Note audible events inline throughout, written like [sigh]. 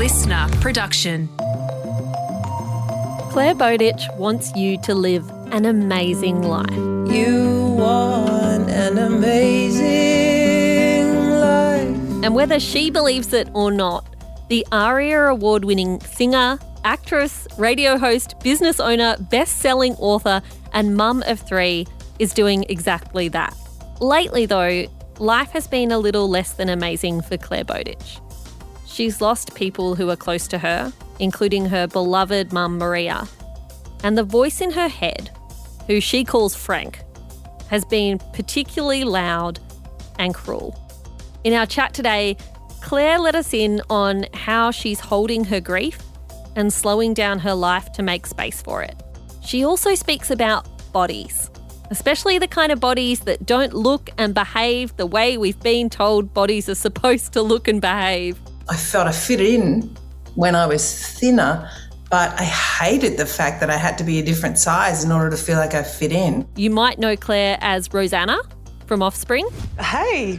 listener production. Clare Bowditch wants you to live an amazing life. You want an amazing life. And whether she believes it or not, the ARIA award winning singer, actress, radio host, business owner, best selling author, and mum of three is doing exactly that. Lately, though, life has been a little less than amazing for Clare Bowditch. She's lost people who are close to her, including her beloved mum Maria. And the voice in her head, who she calls Frank, has been particularly loud and cruel. In our chat today, Clare let us in on how she's holding her grief and slowing down her life to make space for it. She also speaks about bodies, especially the kind of bodies that don't look and behave the way we've been told bodies are supposed to look and behave. I felt I fit in when I was thinner, but I hated the fact that I had to be a different size in order to feel like I fit in. You might know Clare as Rosanna from Offspring. Hey,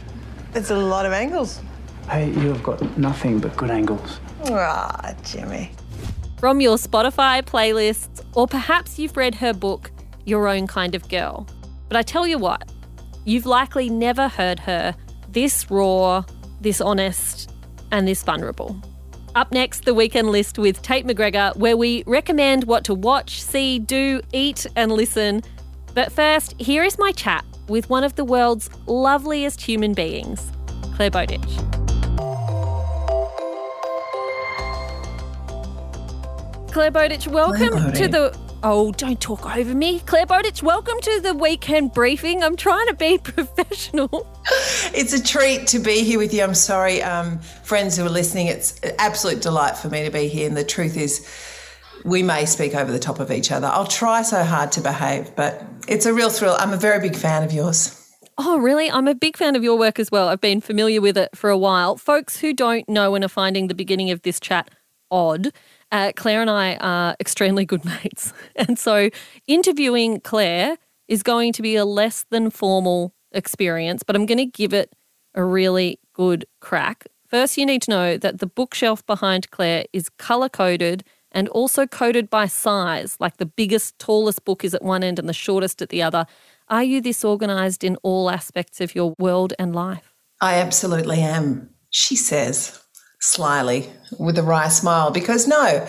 it's a lot of angles. Hey, you have got nothing but good angles. Ah, Jimmy. From your Spotify playlists, or perhaps you've read her book, Your Own Kind of Girl. But I tell you what, you've likely never heard her this raw, this honest, and this vulnerable. Up next, the weekend list with Tate McGregor, where we recommend what to watch, see, do, eat, and listen. But first, here is my chat with one of the world's loveliest human beings, Clare Bowditch. Clare Bowditch, welcome Clare to the. Oh, don't talk over me. Clare Bowditch, welcome to the weekend briefing. I'm trying to be [laughs] professional. It's a treat to be here with you. I'm sorry, um, friends who are listening. It's an absolute delight for me to be here. And the truth is, we may speak over the top of each other. I'll try so hard to behave, but it's a real thrill. I'm a very big fan of yours. Oh, really? I'm a big fan of your work as well. I've been familiar with it for a while. Folks who don't know and are finding the beginning of this chat odd, uh, Clare and I are extremely good [laughs] mates. And so interviewing Clare is going to be a less than formal experience, but I'm going to give it a really good crack. First, you need to know that the bookshelf behind Clare is color coded and also coded by size, like the biggest, tallest book is at one end and the shortest at the other. Are you this organized in all aspects of your world and life? I absolutely am, she says slyly with a wry smile, because no,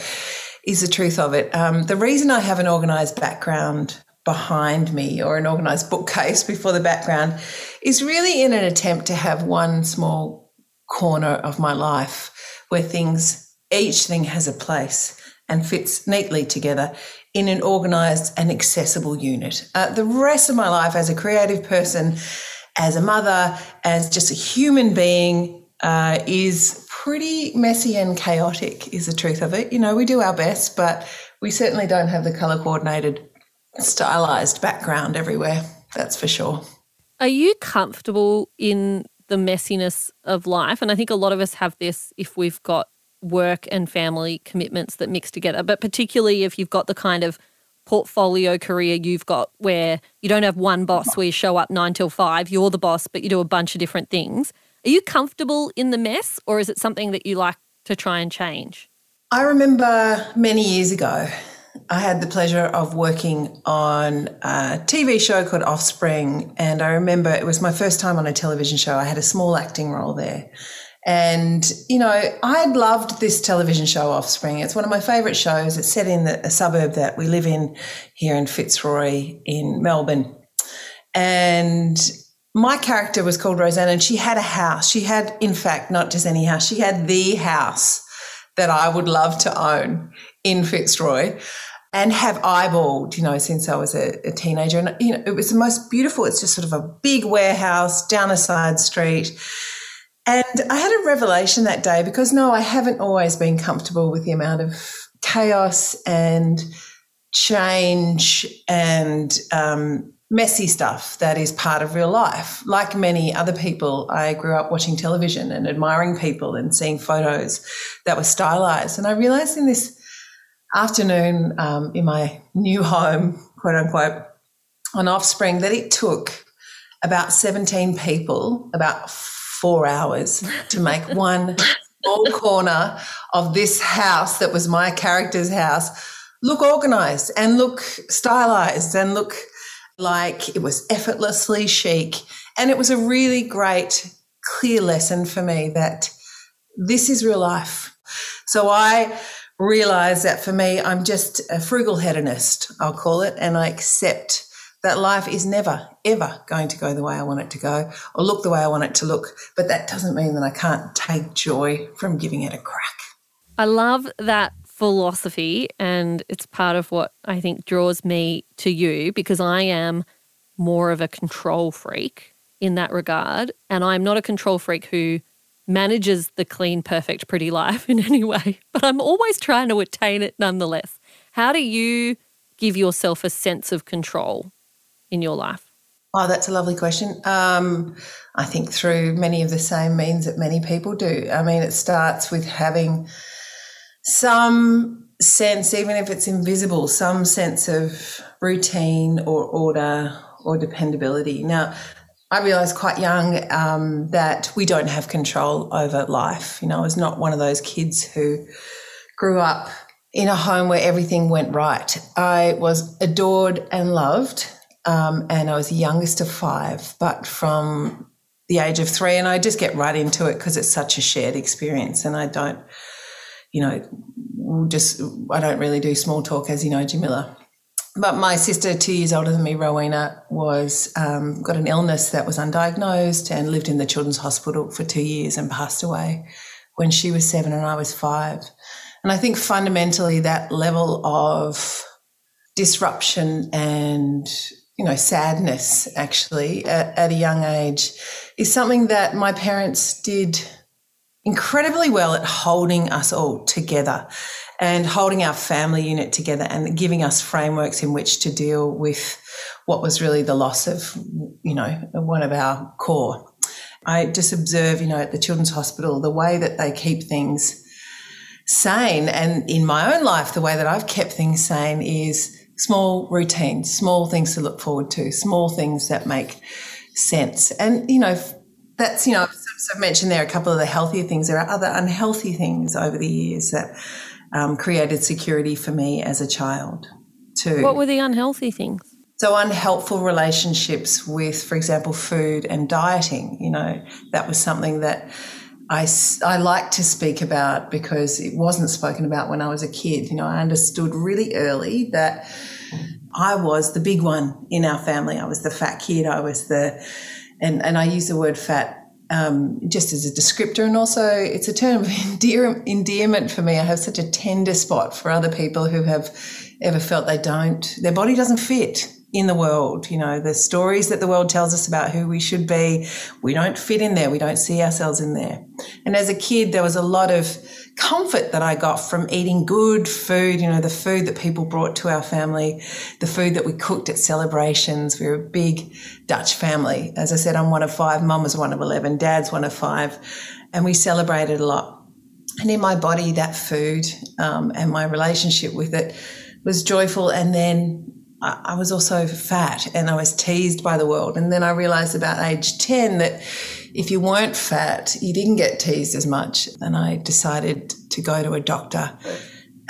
is the truth of it. Um, the reason I have an organised background behind me or an organised bookcase [laughs] before the background is really in an attempt to have one small corner of my life where things, each thing has a place and fits neatly together in an organised and accessible unit. Uh, the rest of my life as a creative person, as a mother, as just a human being, uh, is pretty messy and chaotic, is the truth of it. You know, we do our best, but we certainly don't have the colour coordinated, stylized background everywhere. That's for sure. Are you comfortable in the messiness of life? And I think a lot of us have this if we've got work and family commitments that mix together, but particularly if you've got the kind of portfolio career you've got where you don't have one boss where you show up nine till five, you're the boss, but you do a bunch of different things. Are you comfortable in the mess or is it something that you like to try and change? I remember many years ago, I had the pleasure of working on a TV show called Offspring. And I remember it was my first time on a television show. I had a small acting role there. And, you know, I loved this television show, Offspring. It's one of my favourite shows. It's set in the, a suburb that we live in here in Fitzroy in Melbourne. And my character was called Rosanna and she had a house. She had, in fact, not just any house, she had the house that I would love to own in Fitzroy and have eyeballed, you know, since I was a, a, teenager. And, you know, it was the most beautiful. It's just sort of a big warehouse down a side street. And I had a revelation that day because no, I haven't always been comfortable with the amount of chaos and change and um, messy stuff that is part of real life. Like many other people, I grew up watching television and admiring people and seeing photos that were stylized. And I realized in this afternoon um, in my new home, quote unquote, on Offspring, that it took about 17 people, about four hours to make [laughs] one small corner of this house that was my character's house look organized and look stylized and look like it was effortlessly chic. And it was a really great, clear lesson for me that this is real life. So I realized that for me, I'm just a frugal hedonist, I'll call it, and I accept that life is never, ever going to go the way I want it to go or look the way I want it to look. But that doesn't mean that I can't take joy from giving it a crack. I love that philosophy, and it's part of what I think draws me to you because I am more of a control freak in that regard. And I'm not a control freak who manages the clean, perfect, pretty life [laughs] in any way, but I'm always trying to attain it nonetheless. How do you give yourself a sense of control in your life? Oh, that's a lovely question. Um, I think through many of the same means that many people do. I mean, it starts with having some sense, even if it's invisible, some sense of routine or order or dependability. Now, I realized quite young um, that we don't have control over life. You know, I was not one of those kids who grew up in a home where everything went right. I was adored and loved, um, and I was the youngest of five, but from the age of three, and I just get right into it because it's such a shared experience, and I don't, you know, just I don't really do small talk, as you know, Jamila. But my sister, two years older than me, Rowena, was um, got an illness that was undiagnosed and lived in the children's hospital for two years and passed away when she was seven and I was five. And I think fundamentally that level of disruption and you know sadness actually at, at a young age is something that my parents did incredibly well at holding us all together and holding our family unit together and giving us frameworks in which to deal with what was really the loss of, you know, one of our core. I just observe, you know, at the children's hospital, the way that they keep things sane. And in my own life, the way that I've kept things sane is small routines, small things to look forward to, small things that make sense. And, you know, that's, you know, I've mentioned there a couple of the healthier things. There are other unhealthy things over the years that um, created security for me as a child too. What were the unhealthy things? So unhelpful relationships with, for example, food and dieting. You know, that was something that I, I like to speak about because it wasn't spoken about when I was a kid. You know, I understood really early that I was the big one in our family. I was the fat kid. I was the, and, and I use the word fat um, just as a descriptor, and also it's a term of [laughs] endear- endearment for me. I have such a tender spot for other people who have ever felt they don't, their body doesn't fit in the world. You know, the stories that the world tells us about who we should be, we don't fit in there. We don't see ourselves in there. And as a kid, there was a lot of comfort that I got from eating good food, you know, the food that people brought to our family, the food that we cooked at celebrations. We were a big Dutch family. As I said, I'm one of five. Mum was one of 11. Dad's one of five. And we celebrated a lot. And in my body, that food um, and my relationship with it was joyful. And then I was also fat and I was teased by the world. And then I realized about age 10 that if you weren't fat, you didn't get teased as much. And I decided to go to a doctor.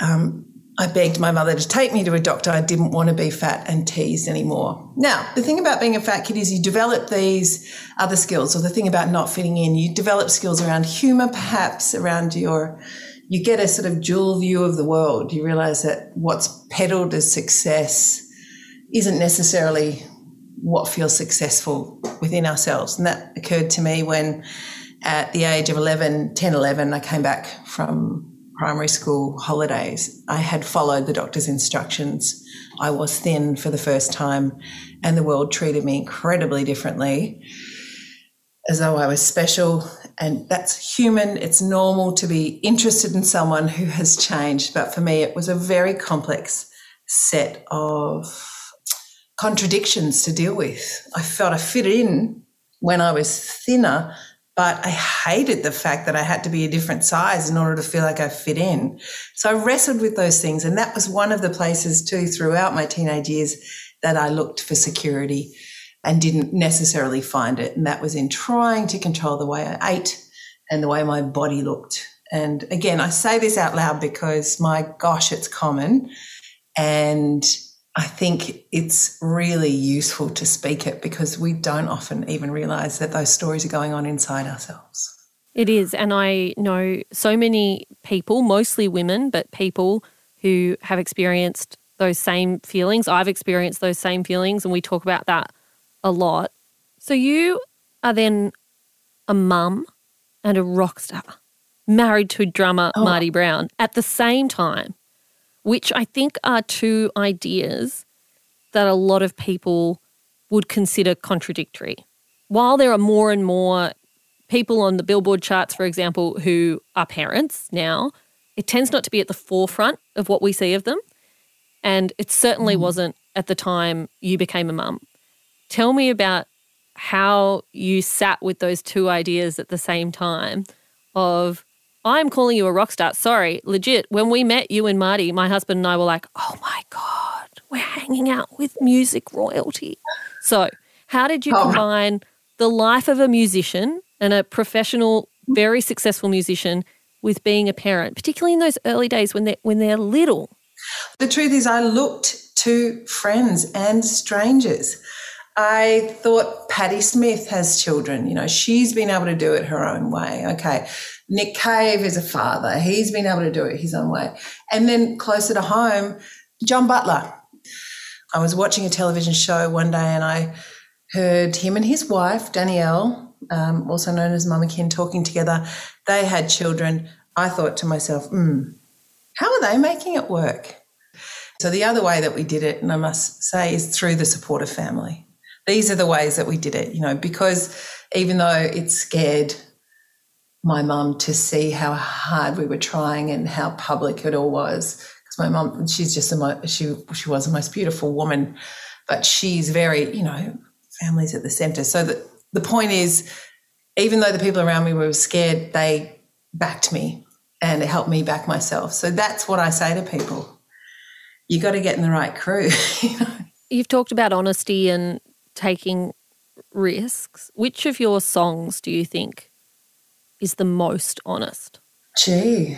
Um, I begged my mother to take me to a doctor. I didn't want to be fat and teased anymore. Now, the thing about being a fat kid is you develop these other skills, or the thing about not fitting in, you develop skills around humor, perhaps around your you get a sort of dual view of the world. You realize that what's peddled as success isn't necessarily what feels successful within ourselves. And that occurred to me when at the age of 11, 10, 11, I came back from primary school holidays. I had followed the doctor's instructions. I was thin for the first time, and the world treated me incredibly differently, as though I was special. And that's human. It's normal to be interested in someone who has changed. But for me, it was a very complex set of contradictions to deal with. I felt I fit in when I was thinner, but I hated the fact that I had to be a different size in order to feel like I fit in. So I wrestled with those things. And that was one of the places too throughout my teenage years that I looked for security and didn't necessarily find it. And that was in trying to control the way I ate and the way my body looked And again, I say this out loud because my gosh, it's common. And I think it's really useful to speak it because we don't often even realize that those stories are going on inside ourselves. It is. And I know so many people, mostly women, but people who have experienced those same feelings. I've experienced those same feelings, and we talk about that a lot. So you are then a mum and a rock star, married to drummer oh. Marty Brown at the same time which I think are two ideas that a lot of people would consider contradictory. While there are more and more people on the Billboard charts, for example, who are parents now, it tends not to be at the forefront of what we see of them. And it certainly mm. wasn't at the time you became a mum. Tell me about how you sat with those two ideas at the same time of I'm calling you a rock star. Sorry, legit. When we met you and Marty, my husband and I were like, oh my God, we're hanging out with music royalty. So, how did you oh. combine the life of a musician and a professional, very successful musician with being a parent, particularly in those early days when they're, when they're little? The truth is, I looked to friends and strangers. I thought Patti Smith has children. You know, she's been able to do it her own way. Okay. Nick Cave is a father. He's been able to do it his own way. And then closer to home, John Butler. I was watching a television show one day and I heard him and his wife, Danielle, um, also known as Mama Kin, talking together. They had children. I thought to myself, hmm, how are they making it work? So the other way that we did it, and I must say, is through the supportive family. These are the ways that we did it, you know, because even though it scared my mum to see how hard we were trying and how public it all was. Because my mum, she's just a mo- she she was the most beautiful woman, but she's very you know families at the centre. So the the point is, even though the people around me were scared, they backed me and it helped me back myself. So that's what I say to people: you got to get in the right crew. [laughs] You've talked about honesty and taking risks. Which of your songs do you think is the most honest? Gee,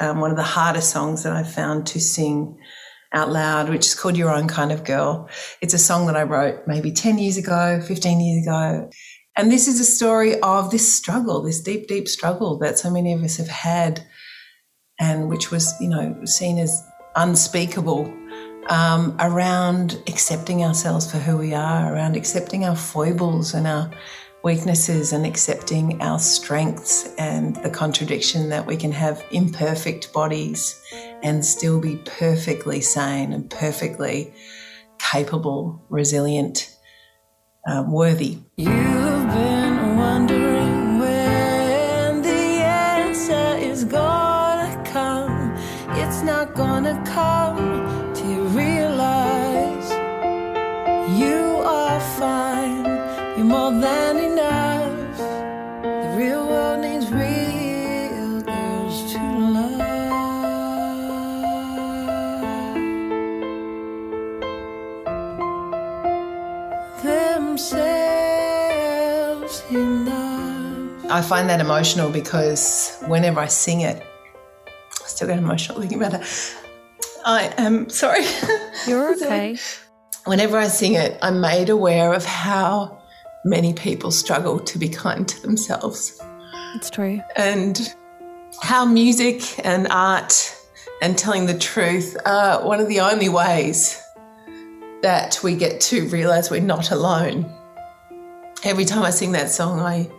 um, one of the hardest songs that I've found to sing out loud, which is called Your Own Kind of Girl. It's a song that I wrote maybe 10 years ago, 15 years ago. And this is a story of this struggle, this deep, deep struggle that so many of us have had, and which was, you know, seen as unspeakable um, around accepting ourselves for who we are, around accepting our foibles and our weaknesses and accepting our strengths and the contradiction that we can have imperfect bodies and still be perfectly sane and perfectly capable, resilient, um, worthy. You've been I find that emotional because whenever I sing it, I still get emotional thinking about it. I am sorry. [laughs] You're okay. whenever I sing it, I'm made aware of how many people struggle to be kind to themselves. It's true. And how music and art and telling the truth are one of the only ways that we get to realize we're not alone. Every time I sing that song, I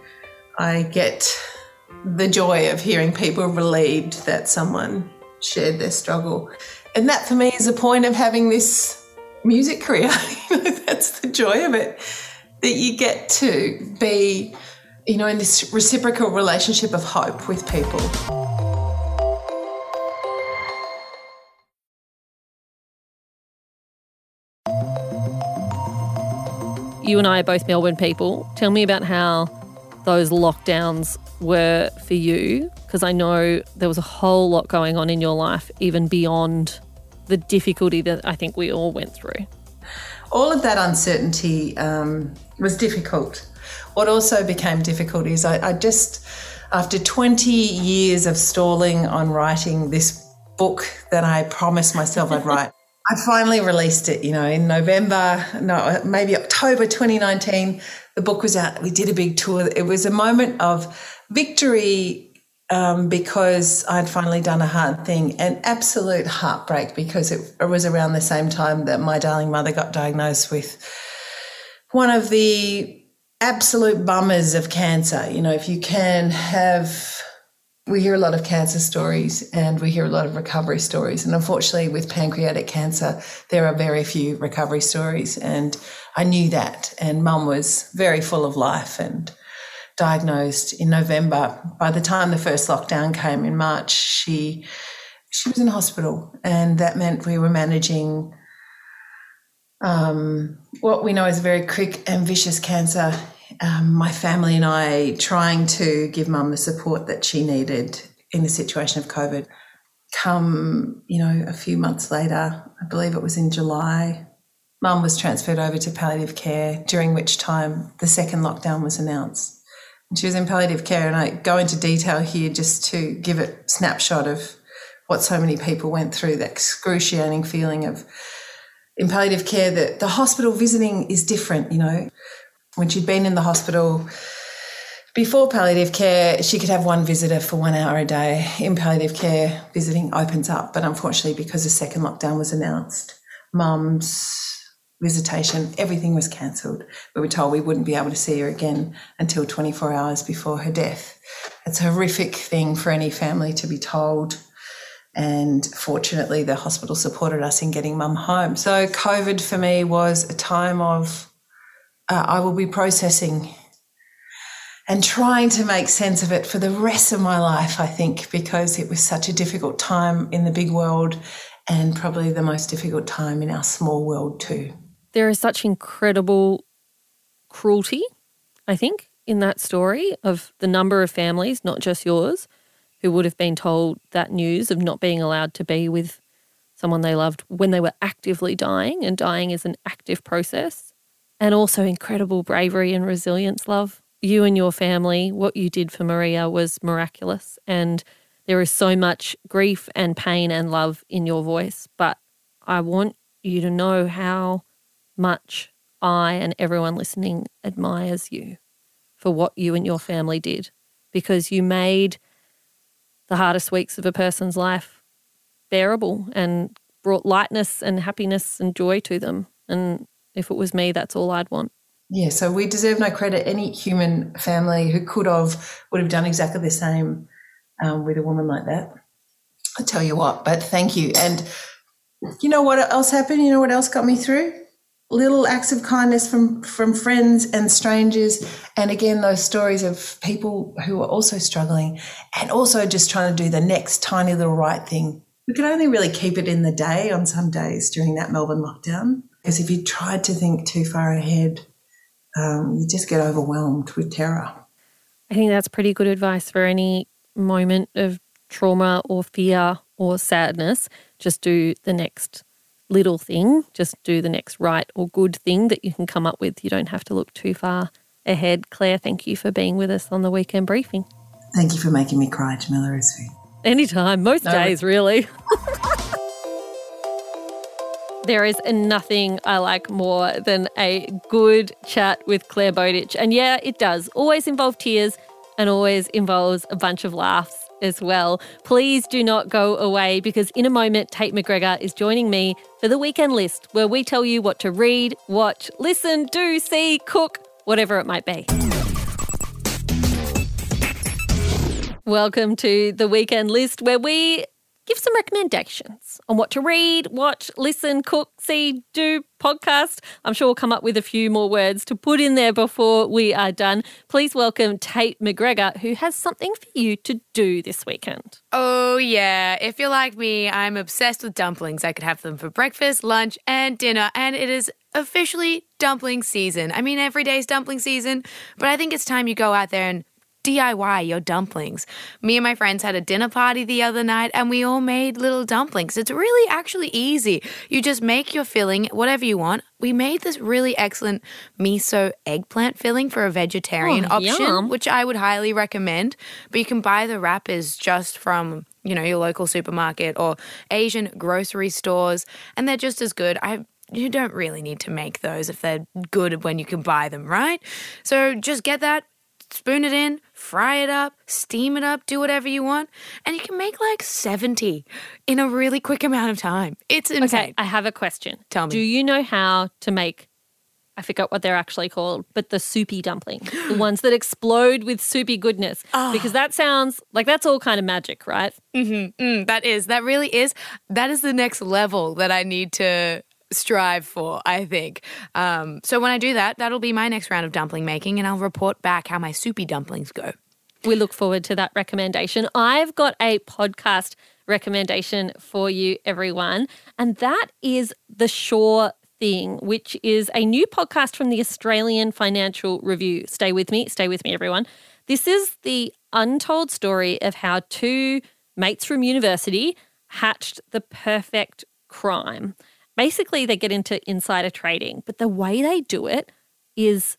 I get the joy of hearing people relieved that someone shared their struggle. And that for me is the point of having this music career. [laughs] That's the joy of it. That you get to be, you know, in this reciprocal relationship of hope with people. You and I are both Melbourne people. Tell me about how those lockdowns were for you? Because I know there was a whole lot going on in your life, even beyond the difficulty that I think we all went through. All of that uncertainty um, was difficult. What also became difficult is I, I just after 20 years of stalling on writing this book that I promised myself I'd write, [laughs] I finally released it, you know, in November, no, maybe October 2019. The book was out. We did a big tour. It was a moment of victory um, because I'd finally done a hard thing and absolute heartbreak because it, it was around the same time that my darling mother got diagnosed with one of the absolute bummers of cancer. You know, if you can have we hear a lot of cancer stories and we hear a lot of recovery stories. And unfortunately, with pancreatic cancer, there are very few recovery stories. And I knew that. And mum was very full of life and diagnosed in November. By the time the first lockdown came in March, she she was in hospital, and that meant we were managing um, what we know is very quick and vicious cancer um, my family and I trying to give mum the support that she needed in the situation of COVID. Come, you know, a few months later, I believe it was in July, mum was transferred over to palliative care, during which time the second lockdown was announced. And she was in palliative care, and I go into detail here just to give a snapshot of what so many people went through that excruciating feeling of in palliative care that the hospital visiting is different, you know when she'd been in the hospital before palliative care, she could have one visitor for one hour a day. In palliative care, visiting opens up, but unfortunately, because the second lockdown was announced, mum's visitation, everything was cancelled. We were told we wouldn't be able to see her again until 24 hours before her death. It's a horrific thing for any family to be told. And fortunately, the hospital supported us in getting mum home. So, COVID for me was a time of uh, I will be processing and trying to make sense of it for the rest of my life, I think, because it was such a difficult time in the big world and probably the most difficult time in our small world, too. There is such incredible cruelty, I think, in that story of the number of families, not just yours, who would have been told that news of not being allowed to be with someone they loved when they were actively dying, and dying is an active process and also incredible bravery and resilience, love. You and your family, what you did for Maria was miraculous. And there is so much grief and pain and love in your voice. But I want you to know how much I and everyone listening admires you for what you and your family did because you made the hardest weeks of a person's life bearable and brought lightness and happiness and joy to them. And if it was me, that's all I'd want. Yeah, so we deserve no credit. Any human family who could have would have done exactly the same um, with a woman like that. I tell you what, but thank you. And you know what else happened? You know what else got me through? Little acts of kindness from from friends and strangers, and again those stories of people who are also struggling, and also just trying to do the next tiny little right thing. We could only really keep it in the day on some days during that Melbourne lockdown. Because if you tried to think too far ahead, um, you just get overwhelmed with terror. I think that's pretty good advice for any moment of trauma or fear or sadness. Just do the next little thing, just do the next right or good thing that you can come up with. You don't have to look too far ahead. Clare, thank you for being with us on the weekend briefing. Thank you for making me cry, Jamila Rizvi. Anytime, most no, days, really. There is nothing I like more than a good chat with Clare Bowditch. And yeah, it does always involve tears and always involves a bunch of laughs as well. Please do not go away because in a moment, Tate McGregor is joining me for the weekend list where we tell you what to read, watch, listen, do, see, cook, whatever it might be. Welcome to the weekend list where we give some recommendations on what to read, watch, listen, cook, see, do, podcast. I'm sure we'll come up with a few more words to put in there before we are done. Please welcome Tate McGregor, who has something for you to do this weekend. Oh, yeah. If you're like me, I'm obsessed with dumplings. I could have them for breakfast, lunch, and dinner, and it is officially dumpling season. I mean, every day is dumpling season, but I think it's time you go out there and DIY your dumplings. Me and my friends had a dinner party the other night and we all made little dumplings. It's really actually easy. You just make your filling, whatever you want. We made this really excellent miso eggplant filling for a vegetarian Oh, option, yum. which I would highly recommend. But you can buy the wrappers just from you know your local supermarket or Asian grocery stores, and they're just as good. I you don't really need to make those if they're good when you can buy them, right? So just get that, spoon it in, fry it up, steam it up, do whatever you want, and you can make like 70 in a really quick amount of time. It's insane. Okay, I have a question. Tell me. Do you know how to make? I forgot what they're actually called, but the soupy dumpling, [gasps] the ones that explode with soupy goodness. Ah. Because that sounds like that's all kind of magic, right? Mm, that is, that really is, that is the next level that I need to strive for, I think. Um, so when I do that, that'll be my next round of dumpling making, and I'll report back how my soupy dumplings go. We look forward to that recommendation. I've got a podcast recommendation for you, everyone, and that is The Sure Thing, which is a new podcast from the Australian Financial Review. Stay with me, stay with me, everyone. This is the untold story of how two mates from university hatched the perfect crime. Basically, they get into insider trading, but the way they do it is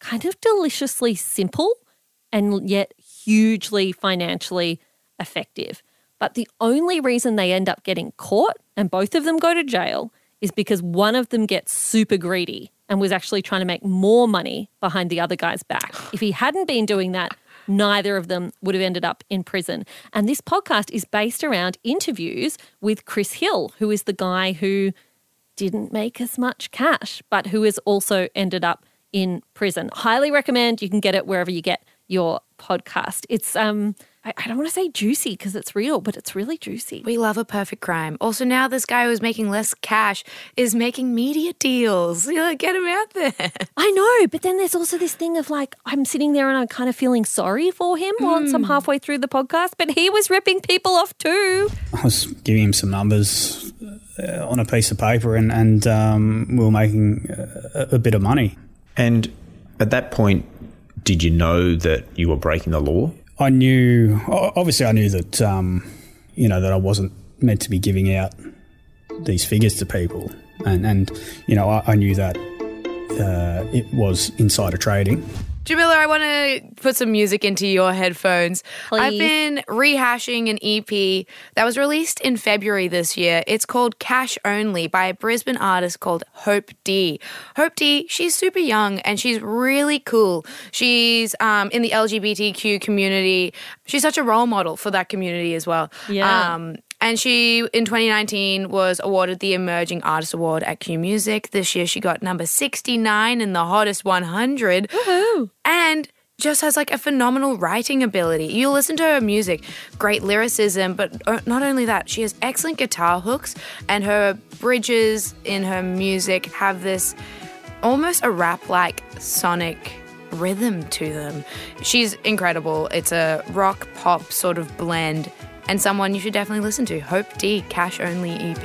kind of deliciously simple and yet hugely financially effective. But the only reason they end up getting caught and both of them go to jail is because one of them gets super greedy and was actually trying to make more money behind the other guy's back. If he hadn't been doing that, neither of them would have ended up in prison. And this podcast is based around interviews with Chris Hill, who is the guy who didn't make as much cash, but who has also ended up in prison. Highly recommend. You can get it wherever you get your podcast. It's um, I, I don't want to say juicy because it's real, but it's really juicy. We love a perfect crime. Also, now this guy who's making less cash is making media deals. [laughs] You know, get him out there. I know, but then there's also this thing of like I'm sitting there and I'm kind of feeling sorry for him once I'm halfway through the podcast, but he was ripping people off too. I was giving him some numbers uh, on a piece of paper, and and um, we were making a, a bit of money. And at that point, did you know that you were breaking the law? I knew, obviously, I knew that um, you know that I wasn't meant to be giving out these figures to people, and and you know I, I knew that uh, it was insider trading. Jamila, I want to put some music into your headphones. I've been rehashing an EP that was released in February this year. It's called Cash Only by a Brisbane artist called Hope D. Hope D, she's super young and she's really cool. She's um, in the LGBTQ community. She's such a role model for that community as well. Yeah. Um, and she, in 2019, was awarded the Emerging Artist Award at Q Music. This year, she got number 69 in the Hottest 100. And just has like a phenomenal writing ability. You listen to her music, great lyricism, but uh, not only that, she has excellent guitar hooks, and her bridges in her music have this almost a rap like sonic rhythm to them. She's incredible. It's a rock pop sort of blend and someone you should definitely listen to. Hope D Cash Only EP.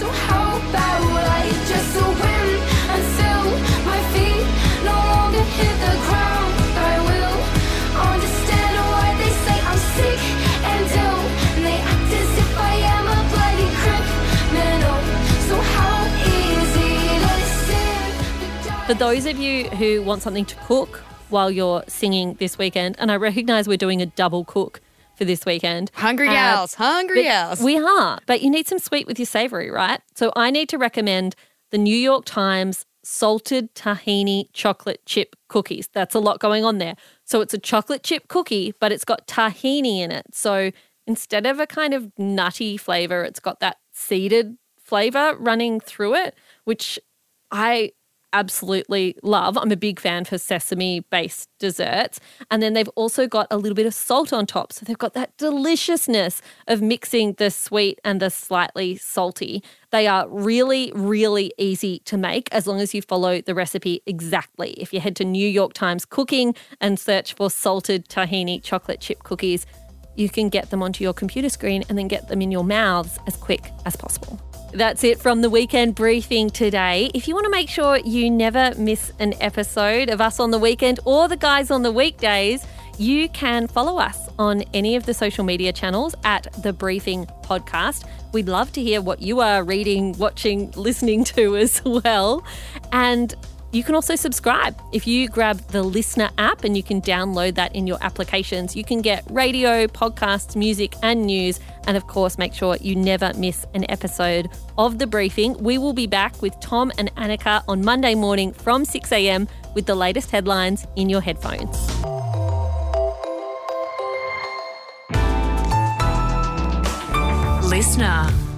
So how bad I just win until my feet no longer hit the ground? I will understand why they say I'm sick and ill, and they act as if I am a bloody criminal. Oh, so how easy to sin? For those of you who want something to cook while you're singing this weekend, and I recognize we're doing a double cook for this weekend. Hungry Uh, gals, hungry gals. We are, but you need some sweet with your savory, right? So I need to recommend the New York Times salted tahini chocolate chip cookies. That's a lot going on there. So it's a chocolate chip cookie, but it's got tahini in it. So instead of a kind of nutty flavor, it's got that seeded flavor running through it, which I absolutely love. I'm a big fan for sesame based desserts. And then they've also got a little bit of salt on top. So they've got that deliciousness of mixing the sweet and the slightly salty. They are really, really easy to make as long as you follow the recipe exactly. If you head to New York Times Cooking and search for salted tahini chocolate chip cookies, you can get them onto your computer screen and then get them in your mouths as quick as possible. That's it from the weekend briefing today. If you want to make sure you never miss an episode of us on the weekend or the guys on the weekdays, You can follow us on any of the social media channels at The Briefing Podcast. We'd love to hear what you are reading, watching, listening to as [laughs] well. And you can also subscribe. If you grab the Listener app and you can download that in your applications, you can get radio, podcasts, music, and news. And of course, make sure you never miss an episode of The Briefing. We will be back with Tom and Annika on Monday morning from 6 a.m. with the latest headlines in your headphones. Listener.